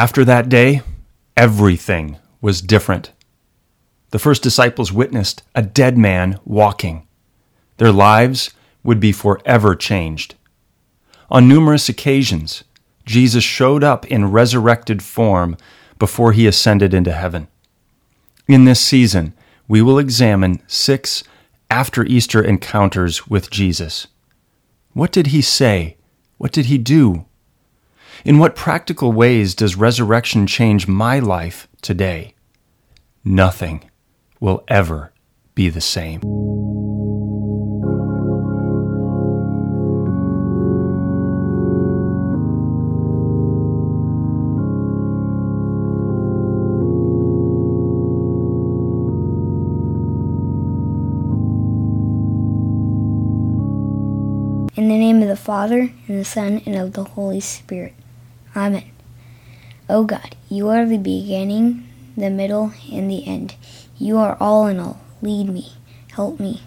After that day, everything was different. The first disciples witnessed a dead man walking. Their lives would be forever changed. On numerous occasions, Jesus showed up in resurrected form before he ascended into heaven. In this season, we will examine six after Easter encounters with Jesus. What did he say? What did he do? In what practical ways does resurrection change my life today? Nothing will ever be the same. In the name of the Father, and the Son, and of the Holy Spirit. Amen. O God, you are the beginning, the middle, and the end. You are all in all. Lead me, help me,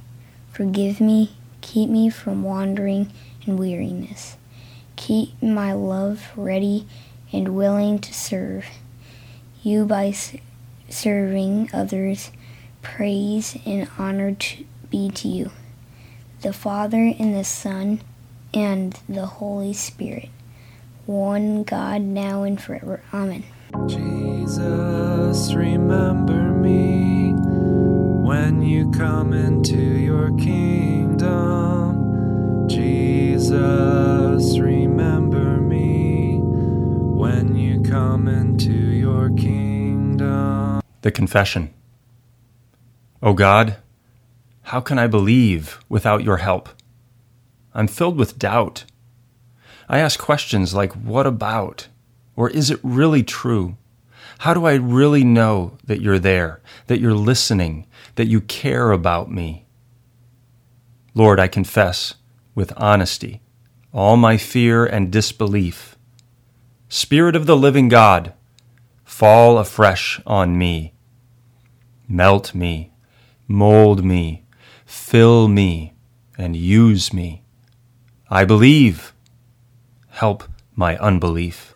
forgive me, keep me from wandering and weariness. Keep my love ready and willing to serve you by serving others. Praise and honor to be to you, the Father and the Son and the Holy Spirit one God, now and forever. Amen. Jesus, remember me when you come into your kingdom. Jesus, remember me when you come into your kingdom. The Confession. O God, how can I believe without your help? I'm filled with doubt. I ask questions like, what about? Or is it really true? How do I really know that you're there, that you're listening, that you care about me? Lord, I confess with honesty all my fear and disbelief. Spirit of the living God, fall afresh on me. Melt me, mold me, fill me, and use me. I believe help my unbelief.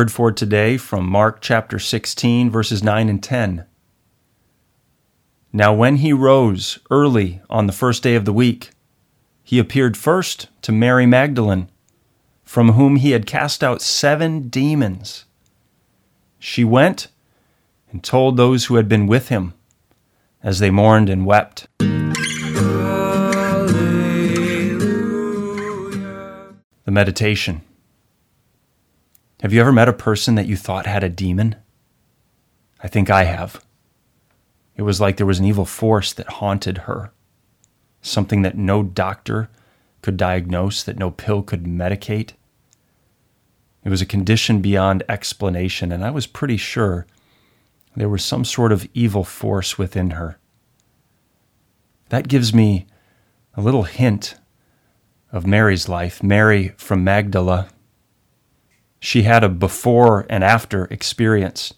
Word for today from Mark chapter 16, verses 9 and 10. Now, when he rose early on the first day of the week, he appeared first to Mary Magdalene, from whom he had cast out seven demons. She went and told those who had been with him as they mourned and wept. The meditation. Have you ever met a person that you thought had a demon? I think I have. It was like there was an evil force that haunted her, something that no doctor could diagnose, that no pill could medicate. It was a condition beyond explanation, and I was pretty sure there was some sort of evil force within her. That gives me a little hint of Mary's life. Mary from Magdala. She had a before and after experience.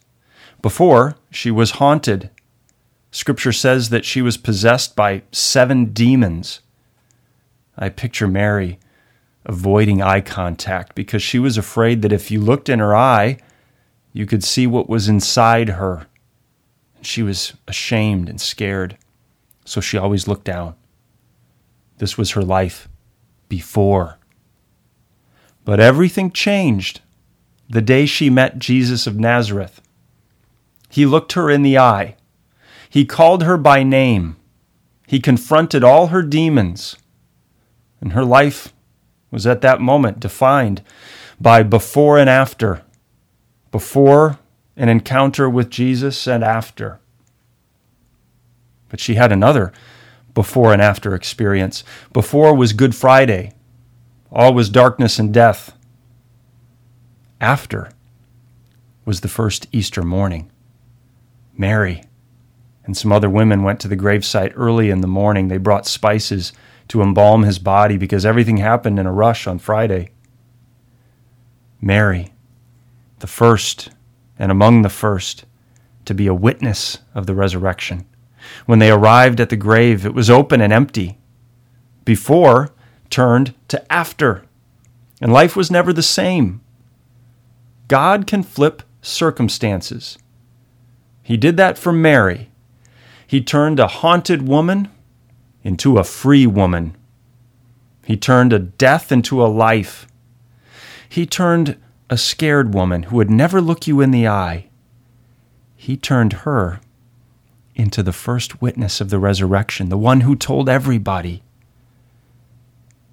Before, she was haunted. Scripture says that she was possessed by seven demons. I picture Mary avoiding eye contact because she was afraid that if you looked in her eye, you could see what was inside her. She was ashamed and scared, so she always looked down. This was her life before. But everything changed the day she met Jesus of Nazareth. He looked her in the eye. He called her by name. He confronted all her demons. And her life was at that moment defined by before and after. Before an encounter with Jesus and after. But she had another before and after experience. Before was Good Friday, all was darkness and death. After was the first Easter morning. Mary and some other women went to the gravesite early in the morning. They brought spices to embalm his body because everything happened in a rush on Friday. Mary, the first and among the first to be a witness of the resurrection. When they arrived at the grave, it was open and empty. Before turned to after, and life was never the same. God can flip circumstances. He did that for Mary. He turned a haunted woman into a free woman. He turned a death into a life. He turned a scared woman who would never look you in the eye. He turned her into the first witness of the resurrection, the one who told everybody.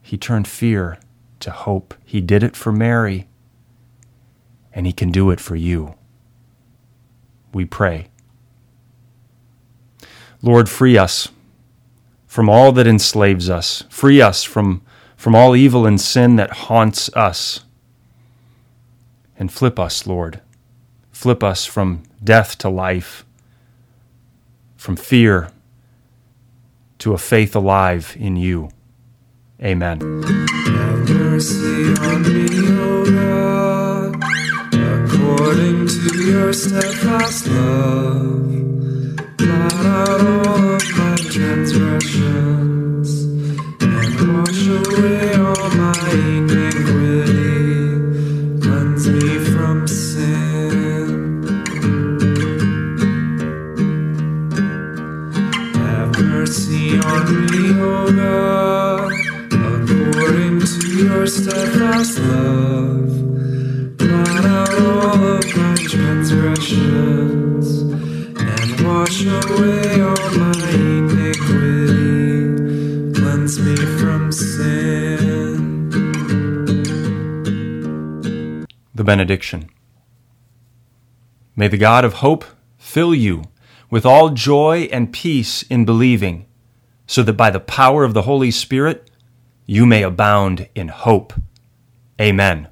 He turned fear to hope. He did it for Mary, and He can do it for you. We pray. Lord, free us from all that enslaves us. Free us from, from all evil and sin that haunts us. And flip us, Lord. Flip us from death to life from fear to a faith alive in you. Amen. According to your steadfast love. Blot out all of my transgressions and wash away all my iniquity. Cleanse me from sin. Have mercy on me, O God, according to your steadfast love. And wash away all my iniquity. Cleanse me from sin. The benediction. May the God of hope fill you with all joy and peace in believing, so that by the power of the Holy Spirit you may abound in hope. Amen.